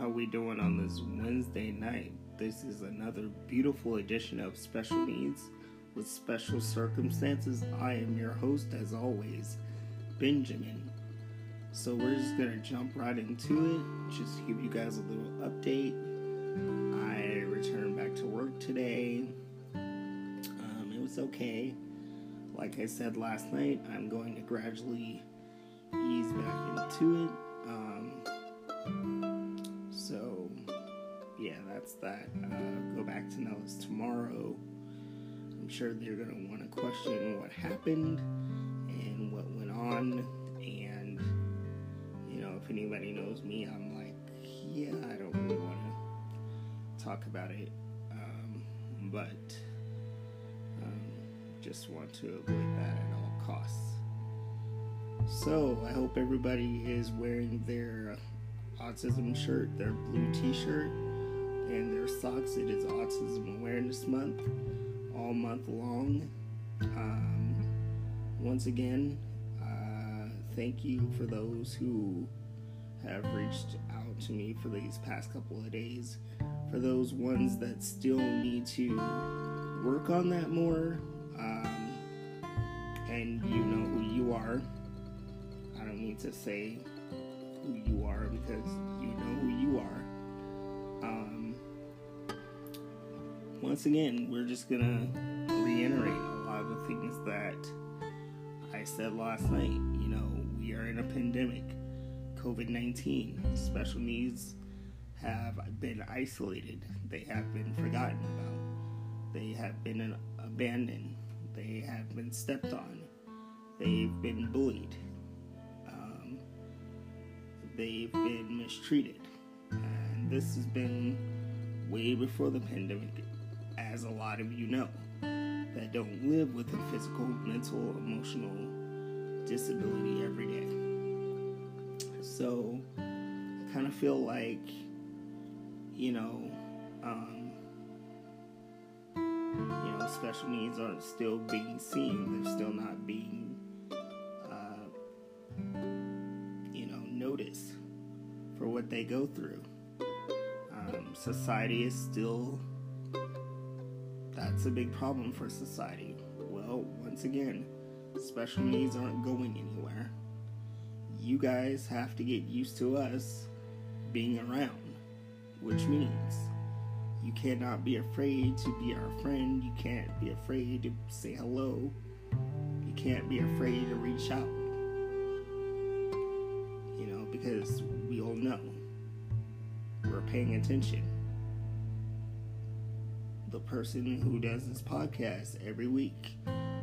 How we doing on this Wednesday night? This is another beautiful edition of Special Needs with Special Circumstances. I am your host, as always, Benjamin. So we're just gonna jump right into it. Just to give you guys a little update. I returned back to work today. Um, it was okay. Like I said last night, I'm going to gradually ease back into it. Um, that's that. Uh, go back to Nellis tomorrow. I'm sure they're going to want to question what happened and what went on. And, you know, if anybody knows me, I'm like, yeah, I don't really want to talk about it. Um, but um, just want to avoid that at all costs. So, I hope everybody is wearing their autism shirt, their blue t shirt, and their socks. It is Autism Awareness Month, all month long. Um, once again, uh, thank you for those who have reached out to me for these past couple of days. For those ones that still need to work on that more, um, and you know who you are, I don't need to say who you are because you know who you are. Um, once again, we're just gonna reiterate a lot of the things that I said last night. You know, we are in a pandemic, COVID 19. Special needs have been isolated, they have been forgotten about, they have been abandoned, they have been stepped on, they've been bullied um, they've been mistreated. And this has been way before the pandemic, as a lot of you know, that don't live with a physical, mental, emotional disability every day. So I kind of feel like, you know, um, you know, special needs aren't still being seen. They're still not being you know, noticed for what they go through. Um, society is still, that's a big problem for society. Well, once again, special needs aren't going anywhere. You guys have to get used to us being around, which means you cannot be afraid to be our friend. You can't be afraid to say hello. You can't be afraid to reach out You know, because we all know we're paying attention. The person who does this podcast every week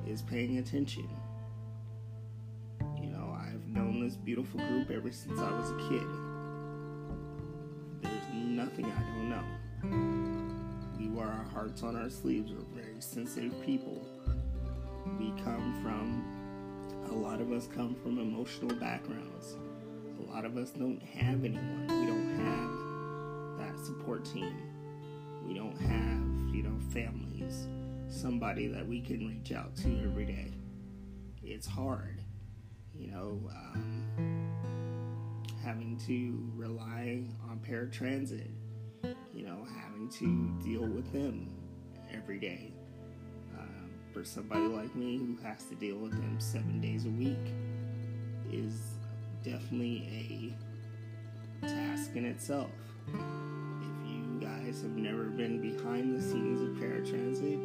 is paying attention. You know, I've known this beautiful group ever since I was a kid. There's nothing I don't know. We wear our hearts on our sleeves. We're very sensitive people. We come from, a lot of us come from emotional backgrounds a lot of us don't have anyone. We don't have that support team. We don't have, you know, families, somebody that we can reach out to every day. It's hard, you know, um, having to rely on paratransit, you know, having to deal with them every day. Uh, for somebody like me who has to deal with them seven days a week is definitely a task in itself. Guys have never been behind the scenes of paratransit,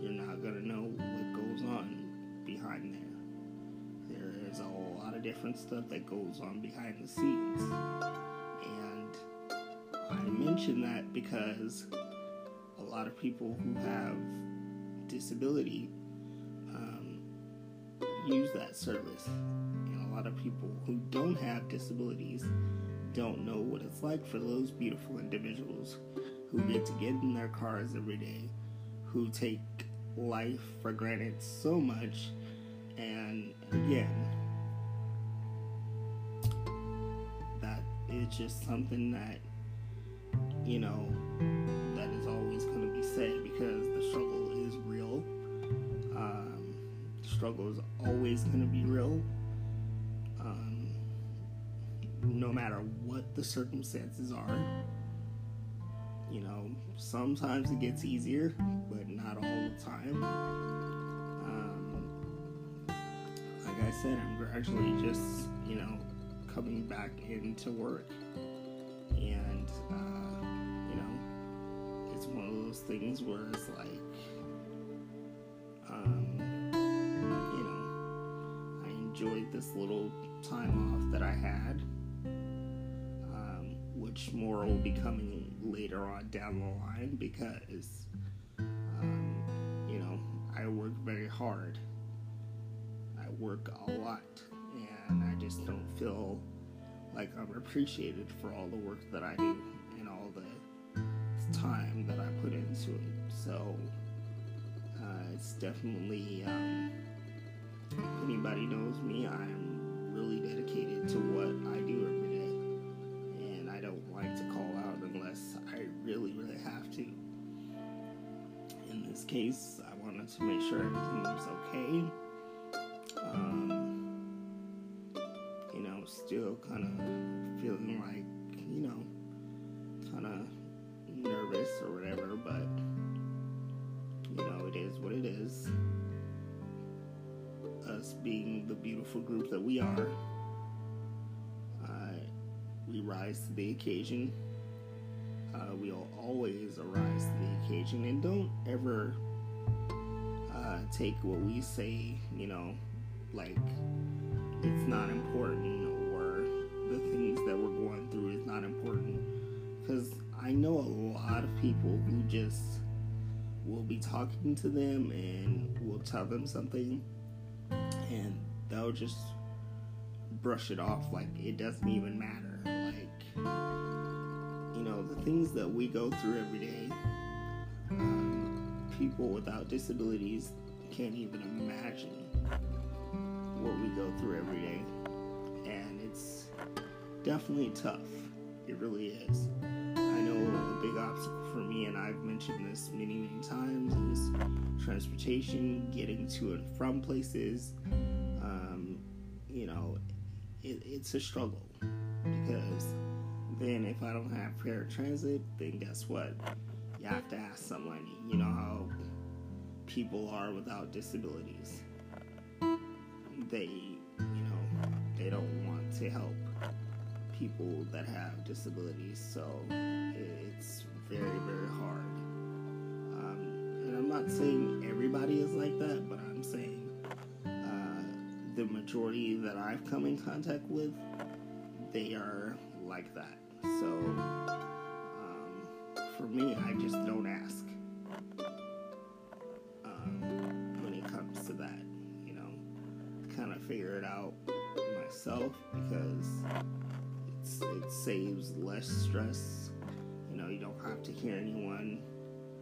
you're not gonna know what goes on behind there. There is a lot of different stuff that goes on behind the scenes. And I mention that because a lot of people who have disability um, use that service And a lot of people who don't have disabilities don't know what it's like for those beautiful individuals who get to get in their cars every day, who take life for granted so much, and again, that is just something that, you know, that is always going to be said because the struggle is real. Um, struggle is always going to be real no matter what the circumstances are. You know, sometimes it gets easier, but not all the time. Um, like I said, I'm gradually just, you know, coming back into work. And, uh, you know, it's one of those things where it's like, um, you know, I enjoyed this little time off that I had, which more will be coming later on down the line because, um, you know, I work very hard. I work a lot, and I just don't feel like I'm appreciated for all the work that I do and all the time that I put into it. So uh, it's definitely, um, if anybody knows me, I'm really dedicated to what I do In this case, I wanted to make sure everything was okay. Um, you know, still kind of feeling like, you know, kind of nervous or whatever, but you know, it is what it is. Us being the beautiful group that we are, uh, we rise to the occasion. Uh, we'll always arise to the occasion, and don't ever uh, take what we say, you know, like it's not important or the things that we're going through is not important. Because I know a lot of people who just will be talking to them and will tell them something and they'll just brush it off like it doesn't even matter. Like, know, the things that we go through every day, um, people without disabilities can't even imagine what we go through every day. And it's definitely tough. It really is. I know a big obstacle for me, and I've mentioned this many, many times, is transportation, getting to and from places. Um, you know, it, it's a struggle because then if I don't have paratransit, then guess what? You have to ask somebody. You know how people are without disabilities. They, you know, they don't want to help people that have disabilities, so it's very, very hard. Um, and I'm not saying everybody is like that, but I'm saying uh, the majority that I've come in contact with, they are like that. So um, for me, I just don't ask um, when it comes to that. You know, kind of figure it out myself because it saves less stress. You know, you don't have to hear anyone.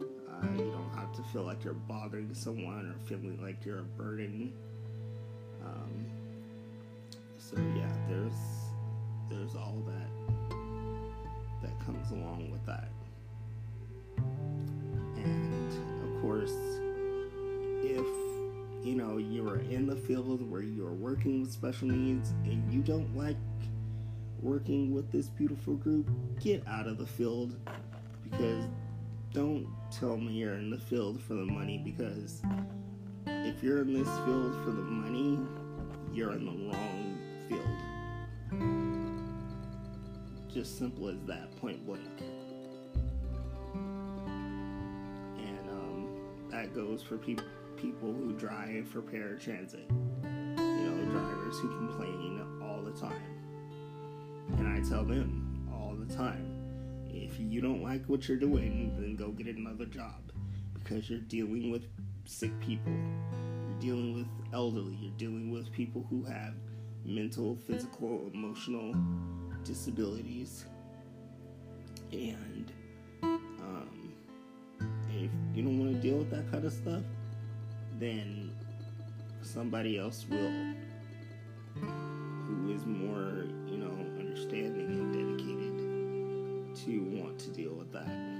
Uh, you don't have to feel like you're bothering someone or feeling like you're a burden. Um, so yeah, there's there's all that that comes along with that. And of course, if you know you're in the field where you're working with special needs and you don't like working with this beautiful group, get out of the field because don't tell me you're in the field for the money because if you're in this field for the money, you're in the wrong Just simple as that, point blank. And um, that goes for pe- people who drive for paratransit. You know, drivers who complain all the time. And I tell them all the time if you don't like what you're doing, then go get another job because you're dealing with sick people. You're dealing with elderly. You're dealing with people who have mental, physical, emotional disabilities. And um, if you don't want to deal with that kind of stuff, then somebody else will who is more, you know, understanding and dedicated to want to deal with that.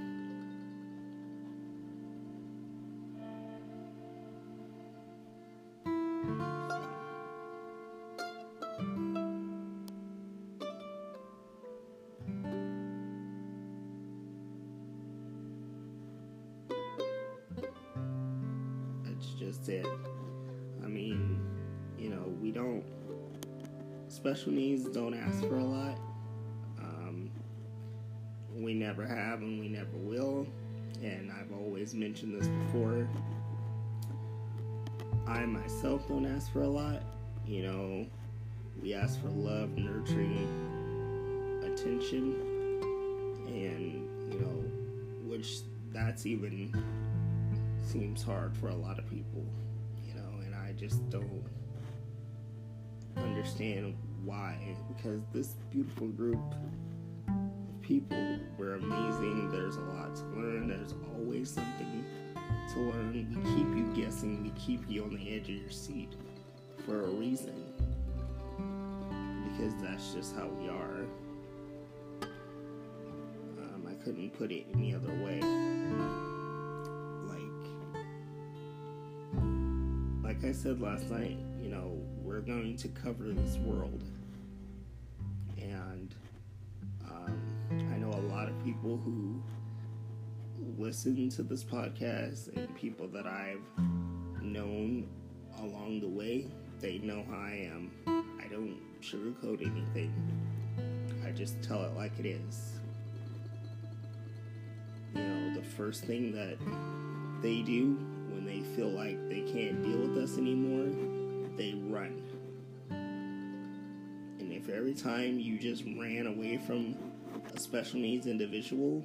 Special needs don't ask for a lot. Um, we never have and we never will. And I've always mentioned this before. I myself don't ask for a lot. You know, we ask for love, nurturing, attention, and, you know, which that's even seems hard for a lot of people, you know, and I just don't understand why. Because this beautiful group of people were amazing. There's a lot to learn. There's always something to learn. We keep you guessing. We keep you on the edge of your seat for a reason. Because that's just how we are. Um, I couldn't put it any other way. like I said last night, you know, we're going to cover this world. People who listen to this podcast and people that I've known along the way, they know how I am. I don't sugarcoat anything, I just tell it like it is. You know, the first thing that they do when they feel like they can't deal with us anymore, they run. And if every time you just ran away from a special needs individual,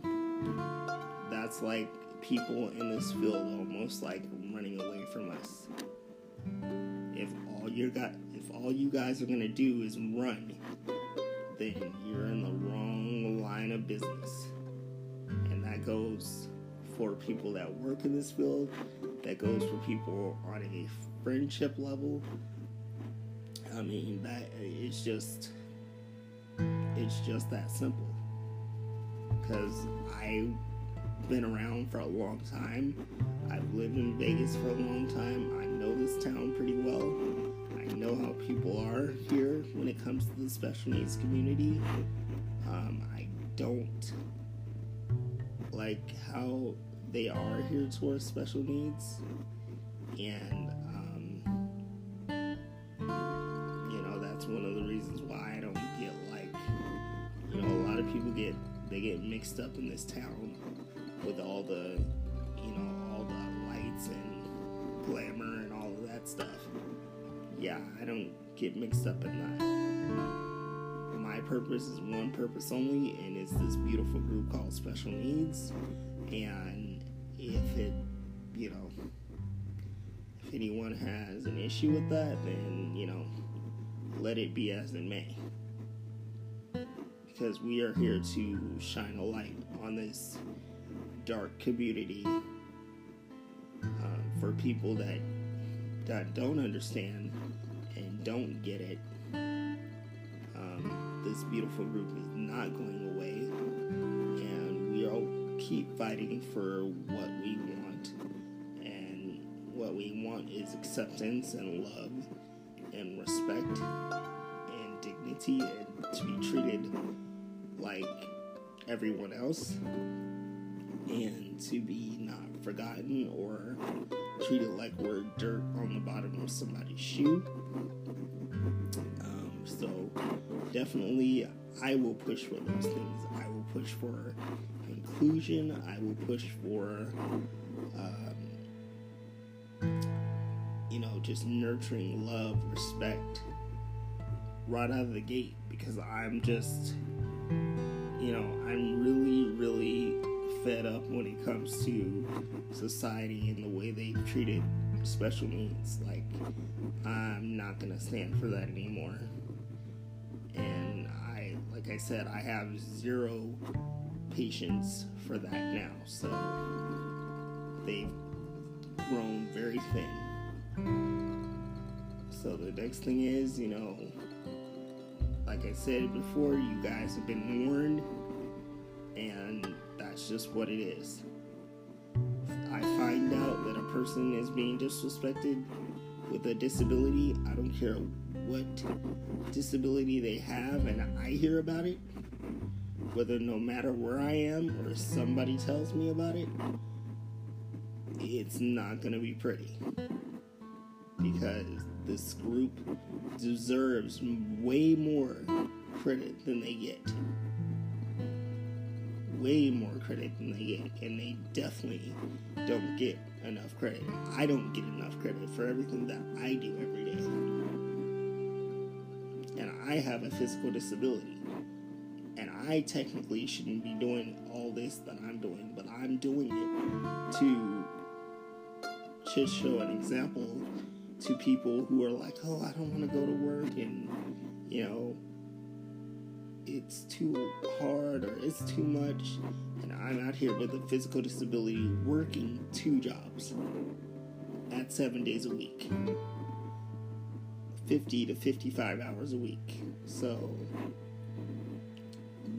that's like people in this field almost like running away from us. If all you got if all you guys are gonna do is run, then you're in the wrong line of business. And that goes for people that work in this field, that goes for people on a friendship level. I mean, that it's just it's just that simple. Because I've been around for a long time. I've lived in Vegas for a long time. I know this town pretty well. I know how people are here when it comes to the special needs community. Um, I don't like how they are here towards special needs, and um, you know that's one of the reasons why I don't get like you know a lot of people get they get mixed up in this town with all the you know all the lights and glamour and all of that stuff. Yeah, I don't get mixed up in that. My purpose is one purpose only, and it's this beautiful group called Special Needs. And if it, you know, if anyone has an issue with that, then, you know, let it be as it may. Because we are here to shine a light on this dark community uh, for people that that don't understand and don't get it. Um, this beautiful group is not going away, and we all keep fighting for what we want. And what we want is acceptance and love and respect and dignity and to be treated like everyone else and to be not forgotten or treated like we're dirt on the bottom of somebody's shoe. Um, so definitely, I will push for those things. I will push for inclusion. I will push for, um, you know, just nurturing love, respect right out of the gate because I'm just, you know, I'm really, really fed up when it comes to society and the way they've treated special needs. Like, I'm not gonna stand for that anymore. And I, like I said, I have zero patience for that now. So they've grown very thin. So the next thing is, you know, like I said before, you guys have been warned, and that's just what it is. I find out that a person is being disrespected with a disability, I don't care what disability they have, and I hear about it, whether no matter where I am or somebody tells me about it, it's not to be pretty. because this group deserves way more credit than they get. Way more credit than they get, and they definitely don't get enough credit. I don't get enough credit for everything that I do every day. And I have a physical disability. And I technically shouldn't be doing all this that I'm doing, but I'm doing it to just show an example to people who are like, oh, I don't want to go to work and, you know, it's too hard or it's too much. And I'm out here with a physical disability working two jobs at seven days a week, 50 to 55 hours a week. So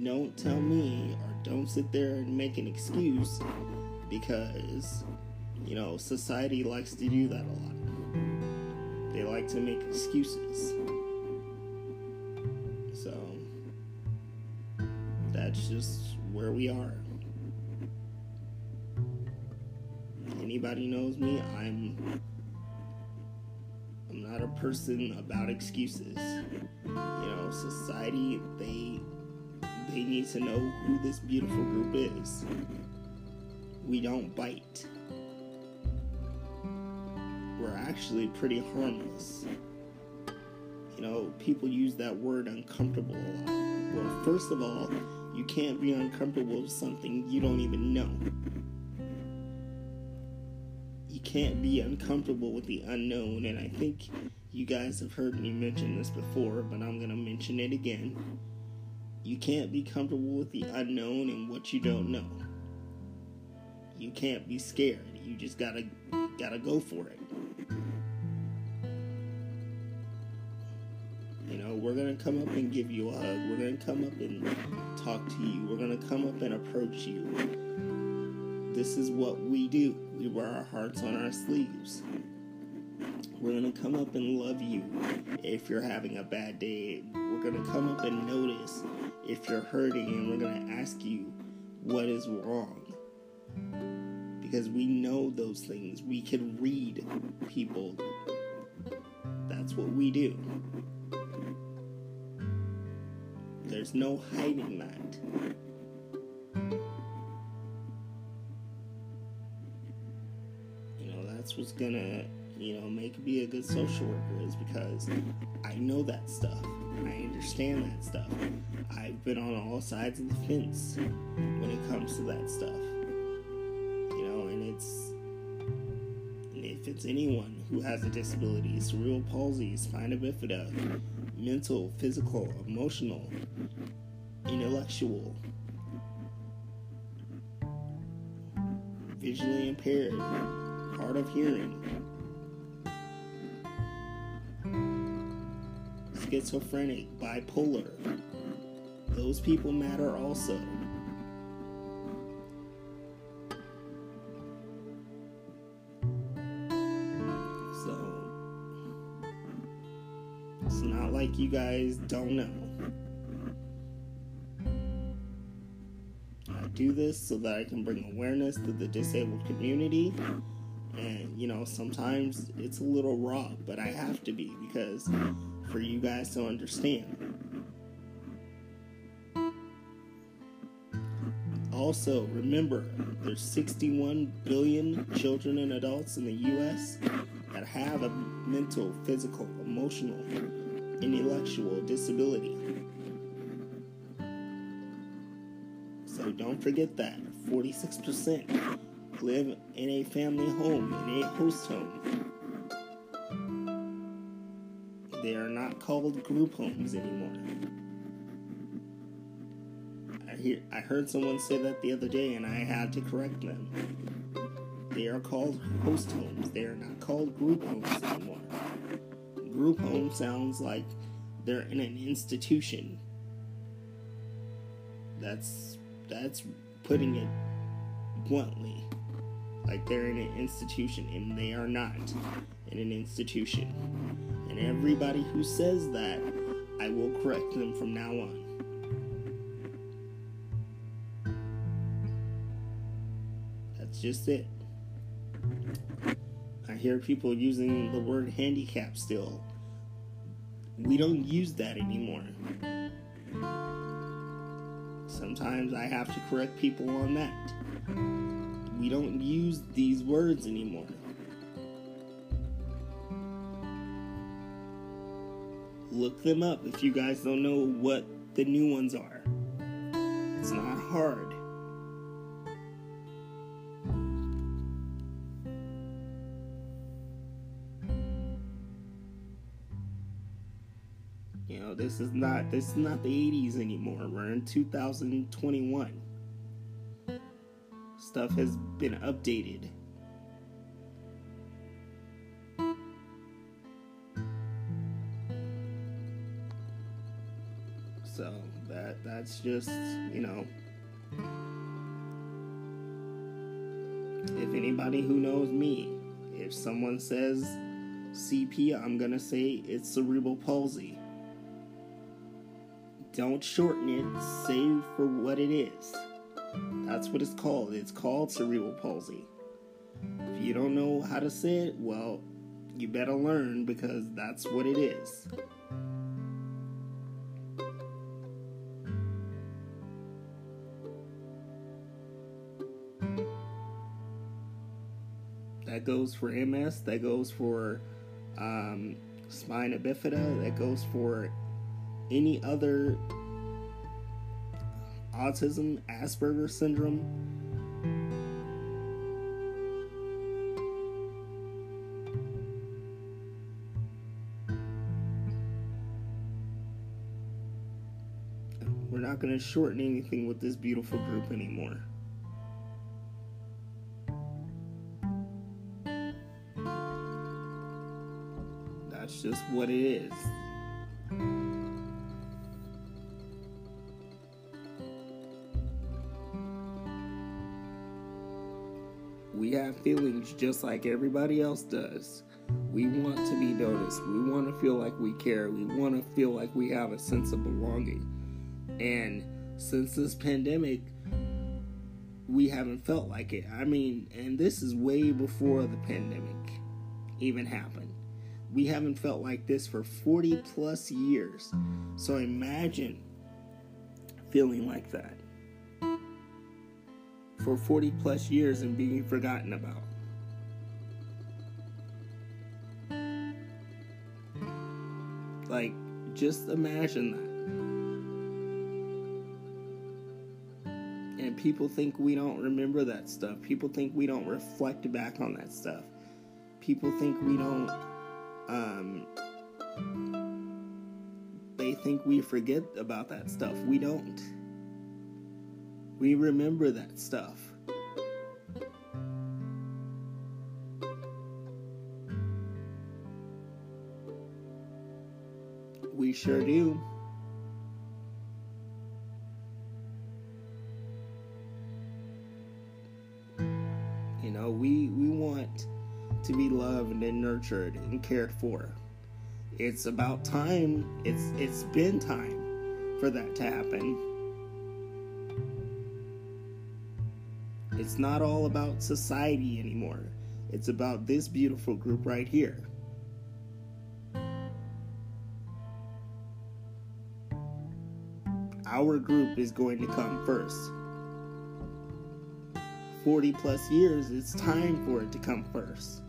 don't tell me or don't sit there and make an excuse because, you know, society likes to do that a lot. They like to make excuses. So that's just where we are. Anybody knows me, I'm I'm not a person about excuses. You know, society they they need to know who this beautiful group is. We don't bite were actually pretty harmless. You know, people use that word uncomfortable a lot. Well, first of all, you can't be uncomfortable with something you don't even know. You can't be uncomfortable with the unknown, and I think you guys have heard me mention this before, but I'm going to mention it again. You can't be comfortable with the unknown and what you don't know. You can't be scared. You just gotta gotta go for it. We're gonna come up and give you a hug. We're gonna come up and talk to you. We're gonna come up and approach you. This is what we do. We wear our hearts on our sleeves. We're gonna come up and love you if you're having a bad day. We're gonna come up and notice if you're hurting, and we're gonna ask you what is wrong. Because we know those things. We can read people. That's what we do. There's no hiding that. You know, that's what's gonna, you know, make me a good social worker is because I know that stuff. I understand that stuff. I've been on all sides of the fence when it comes to that stuff. If it's anyone who has a disability, cerebral palsy, spina bifida, mental, physical, emotional, intellectual, visually impaired, hard of hearing, schizophrenic, bipolar. Those people matter also. You guys don't know. I do this so that I can bring awareness to the disabled community. And, you know, sometimes it's a little raw, but I have to be because for you guys to understand. Also, remember, there's 61 billion children and adults in the U.S. that have a mental, physical, emotional, intellectual disability. So don't forget that 46% live in a family home, in a host home. They are not called group homes anymore. I hear I heard someone say that the other day and I had to correct them. They are called host homes. They are not called group homes anymore group home sounds like they're in an institution. That's that's putting it bluntly. Like they're in an institution and they are not in an institution. And everybody who says that, I will correct them from now on. That's just it hear people using the word handicap still. We don't use that anymore. Sometimes I have to correct people on that. We don't use these words anymore. Look them up if you guys don't know what the new ones are. It's not hard. This is not this is not the 80s anymore. We're in 2021. Stuff has been updated. So that that's just, you know, if anybody who knows me, if someone says CP, I'm to say it's cerebral palsy. Don't shorten it, say for what it is. That's what it's called. It's called cerebral palsy. If you don't know how to say it, well, you better learn because that's what it is. That goes for MS, that goes for um, spina bifida, that goes for any other autism, Asperger syndrome. We're not going to shorten anything with this beautiful group anymore. That's just what it is. Feelings just like everybody else does. We want to be noticed. We want to feel like we care. We want to feel like we have a sense of belonging. And since this pandemic, we haven't felt like it. I mean, and this is way before the pandemic even happened. We haven't felt like this for 40 plus years. So imagine feeling like that for 40 plus years and being forgotten about. Like, just imagine that. And people think we don't remember that stuff. People think we don't reflect back on that stuff. People think we don't, um, they think we forget about that stuff. We don't. We remember that stuff. We sure do. You know, we we want to be loved and nurtured and cared for. It's about time. It's it's been time for that to happen. It's not all about society anymore. It's about this beautiful group right here. Our group is going to come first. 40 plus years, it's time for it to come first.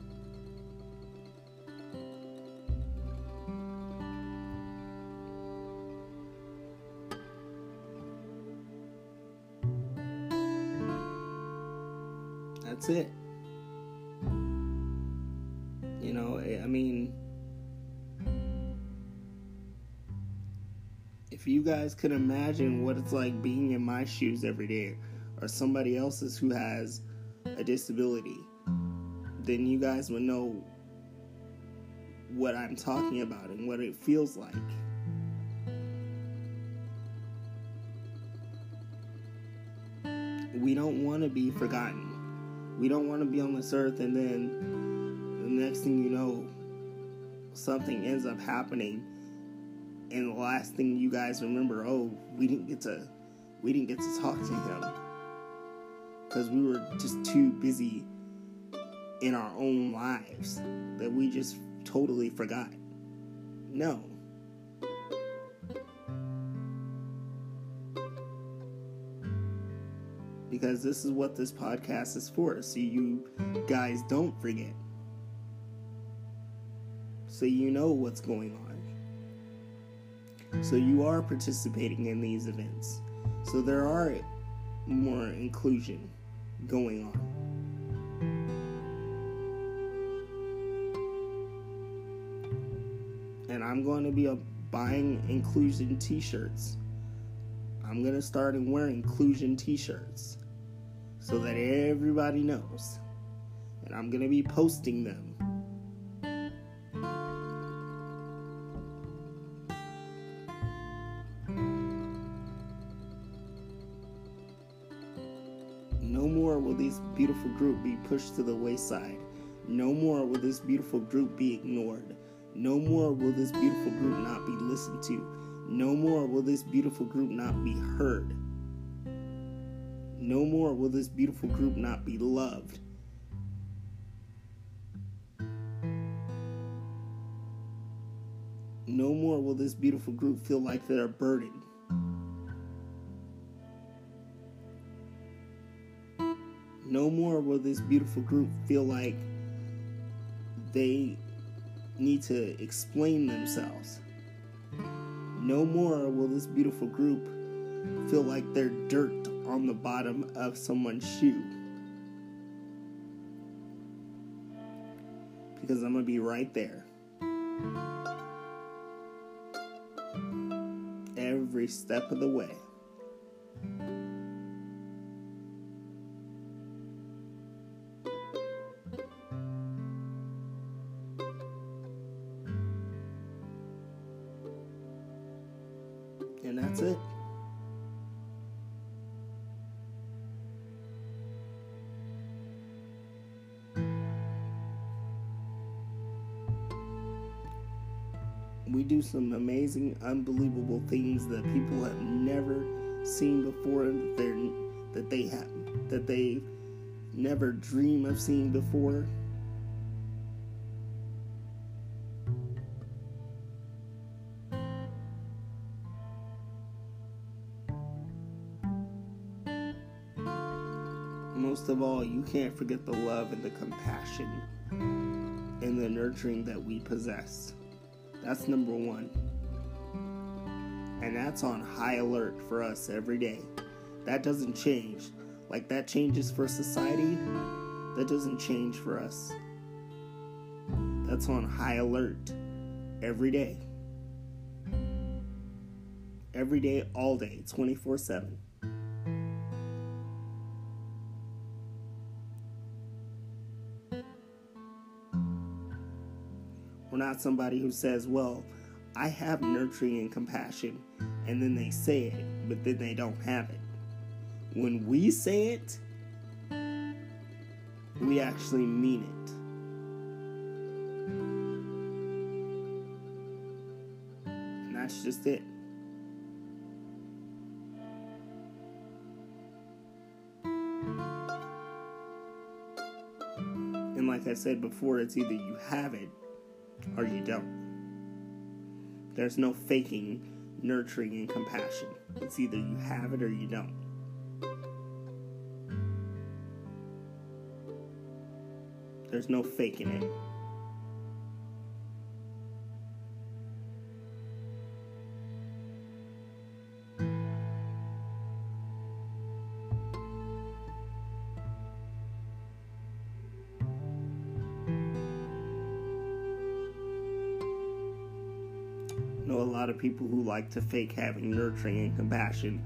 That's it. Guys could imagine what it's like being in my shoes every day or somebody else's who has a disability, then you guys would know what I'm talking about and what it feels like. We don't want to be forgotten. We don't want to be on this earth and then the next thing you know, something ends up happening and the last thing you guys remember, oh, we didn't get to we didn't get to talk to him because we were just too busy in our own lives that we just totally forgot. No. Because this is what this podcast is for, so you guys don't forget. So you know what's going on. So you are participating in these events. So there are more inclusion going on. And I'm going to be buying inclusion t shirts. I'm going to start and wear inclusion t shirts so that everybody knows. And I'm going to be posting them. More will this beautiful group be pushed to the wayside. No more will this beautiful group be ignored. No more will this beautiful group not be listened to. No more will this beautiful group not be heard. No more will this beautiful group not be loved. No more will this beautiful group feel like they're burdened. No more will this beautiful group feel like they need to explain themselves. No more will this beautiful group feel like they're dirt on the bottom of someone's shoe. Because I'm going to be right there. Every step of the way. Do some amazing, unbelievable things that people have never seen before that they that they have that they never dream of seeing before. most of all, you can't forget the love and the compassion and the nurturing that we possess. That's number one. And that's on high alert for us every day. That doesn't change. Like that changes for society, that doesn't change for us. That's on high alert every day. Every day, all day, 24 7. Not somebody who says, well, I have nurturing and compassion, and then they say it, but then they don't have it. When we say it, we actually mean it. And that's just it. And like I said before, it's either you have it or you don't. There's no faking nurturing and compassion. It's either you have it or you don't. There's no faking it. People who like to fake having nurturing and compassion,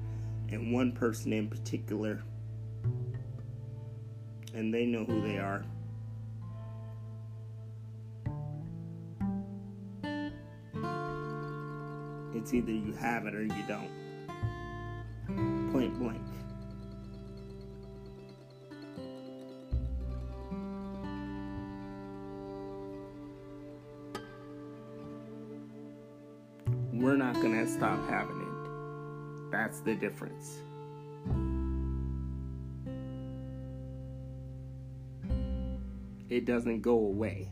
and one person in particular, and they know who they are. It's either you have it or you don't. Point blank. We're not going to stop having it. That's the difference. it doesn't go away.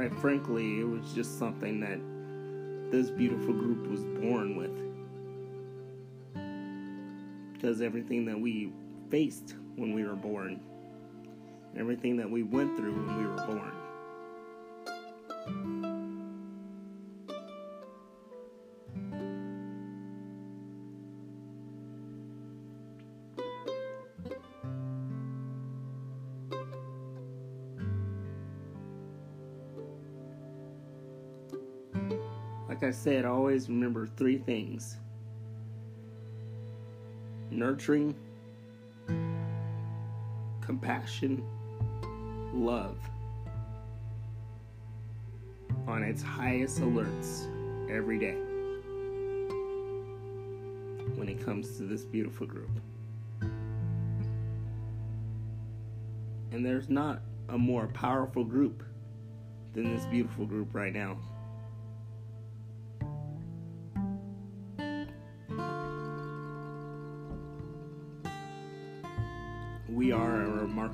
Quite frankly, it was just something that this beautiful group was born with. Because everything that we faced when we were born, everything that we went through when we were born, said, always remember three things nurturing, compassion, love on its highest alerts every day when it comes to this beautiful group. And there's not a more powerful group than this beautiful group right now.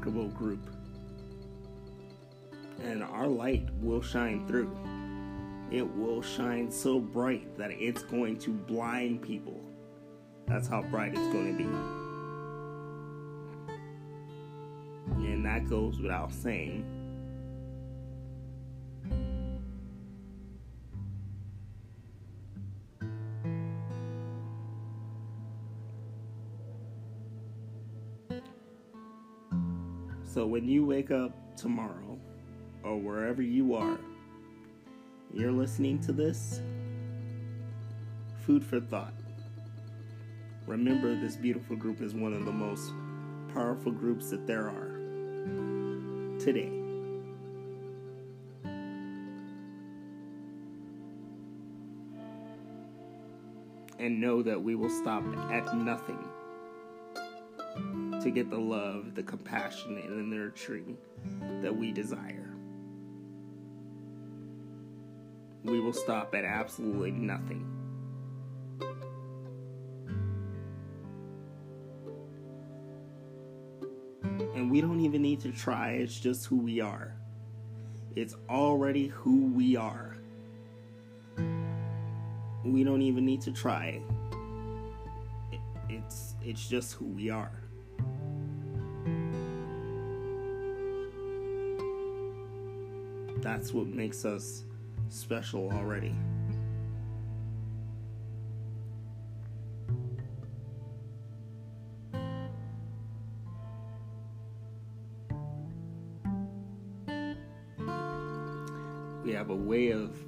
Remarkable group. And our light will shine through. It will shine so bright that it's going to blind people. That's how bright it's going to be. And that goes without saying. When you wake up tomorrow, or wherever you are, you're listening to this, food for thought. Remember, this beautiful group is one of the most powerful groups that there are today. And know that we will stop at nothing to get the love, the compassion, and the nurturing that we desire. We will stop at absolutely nothing. And we don't even need to try, it's just who we are. It's already who we are. We don't even need to try. It's it's just who we are. That's what makes us special already. We have a way of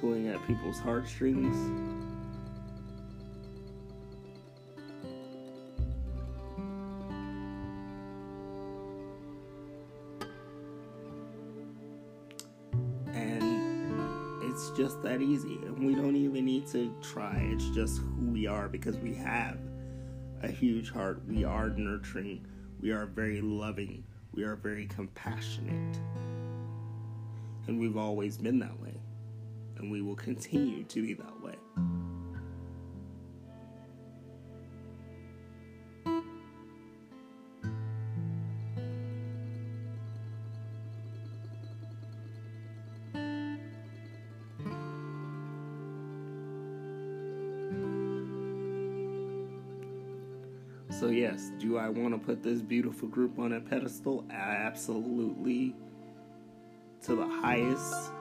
pulling at people's heartstrings. Easy. And we don't even need to try. It's just who we are because we have a huge heart. We are nurturing. We are very loving. We are very compassionate. And we've always been that way. And we will continue to be that way. I want to put this beautiful group on a pedestal? Absolutely. To the highest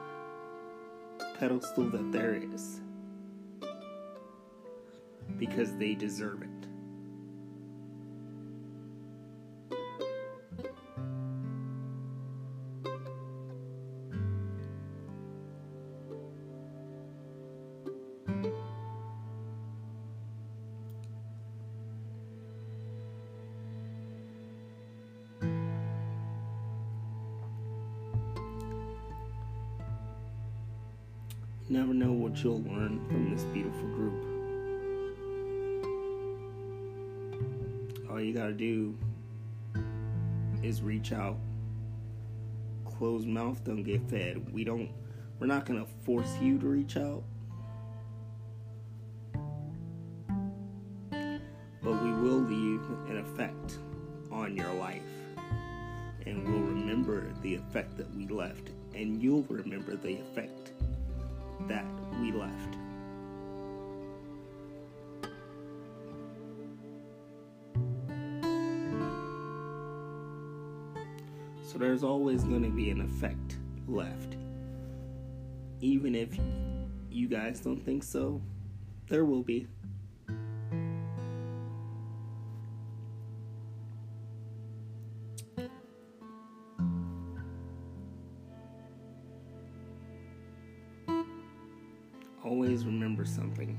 pedestal that there is. Because they deserve it. All you gotta do is reach out. Closed mouth don't get fed. We don't we're not gonna force you to reach out. But we will leave an effect on your life. And we'll remember the effect that we left. And you'll remember the effect that we left. There's always going to be an effect left. Even if you guys don't think so, there will be. Always remember something.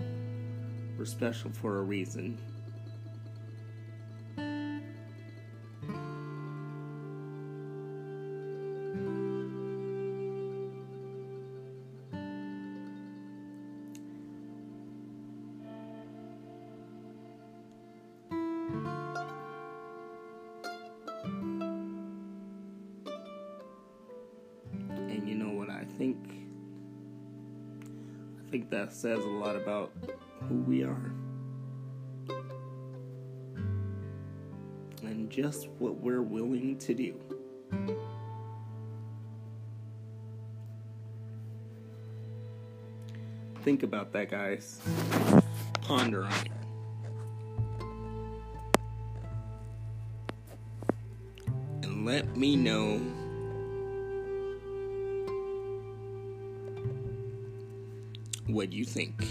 We're special for a reason. Think? I think that says a lot about who we are. And just what we're willing to do. Think about that, guys. Ponder on it. And let me know what do you think.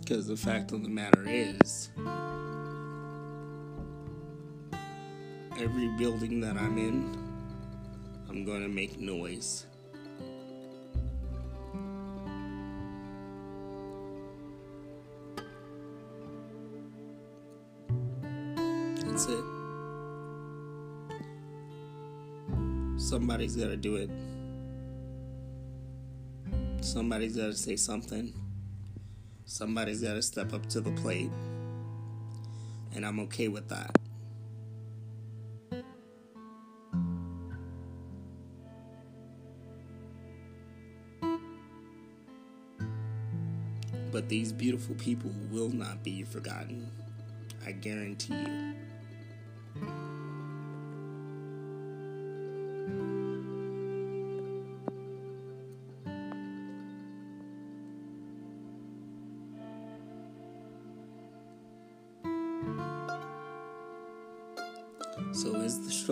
Because the fact of the matter is, every building that I'm in, I'm going to make noise. Somebody's got to do it. Somebody's got to say something. Somebody's got to step up to the plate. And I'm okay with that. But these beautiful people will not be forgotten. I guarantee you.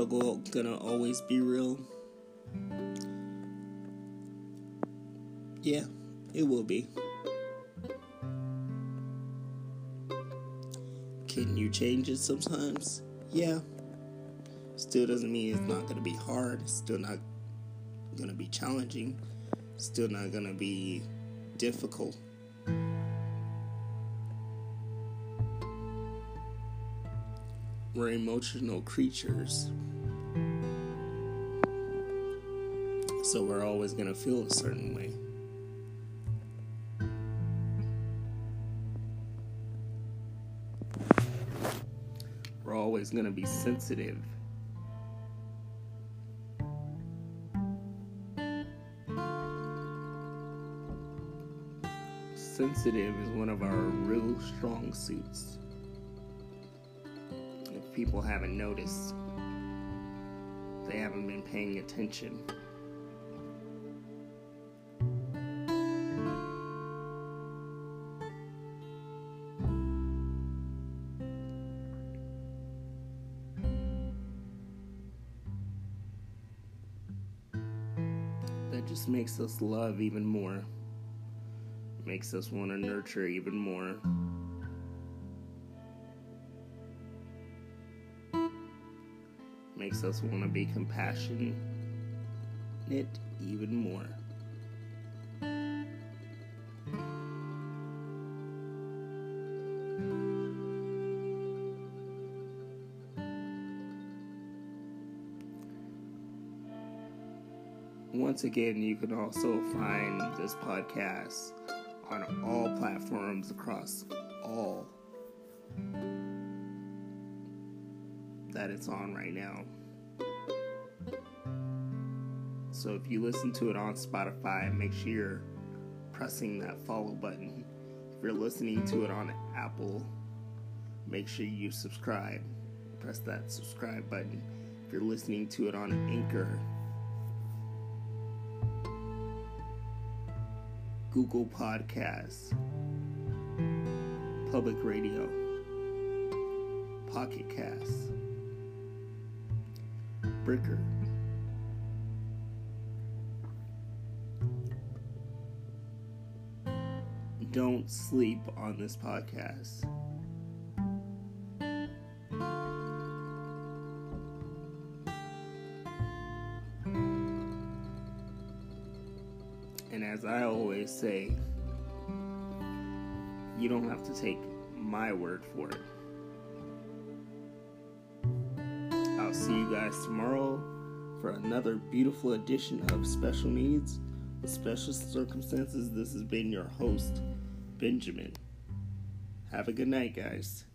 Struggle gonna always be real? Yeah, it will be. Can you change it sometimes? Yeah. Still doesn't mean it's not gonna be hard. Still not gonna be challenging. Still not gonna be difficult. We're emotional creatures. So we're always going to feel a certain way. We're always going to be sensitive. Sensitive is one of our real strong suits If people haven't noticed. They haven't been paying attention. Makes us love even more. Makes us want to nurture even more. makes us want to be compassionate even more. Once again, you can also find this podcast on all platforms across all that it's on right now. So if you listen to it on Spotify, make sure you're pressing that follow button. If you're listening to it on Apple, make sure you subscribe. Press that subscribe button. If you're listening to it on Anchor, Google Podcasts, Public Radio, Pocket Casts, Breaker. Don't sleep on this podcast. Say, you don't have to take my word for it. I'll see you guys tomorrow for another beautiful edition of Special Needs with Special Circumstances. This has been your host, Benjamin. Have a good night, guys.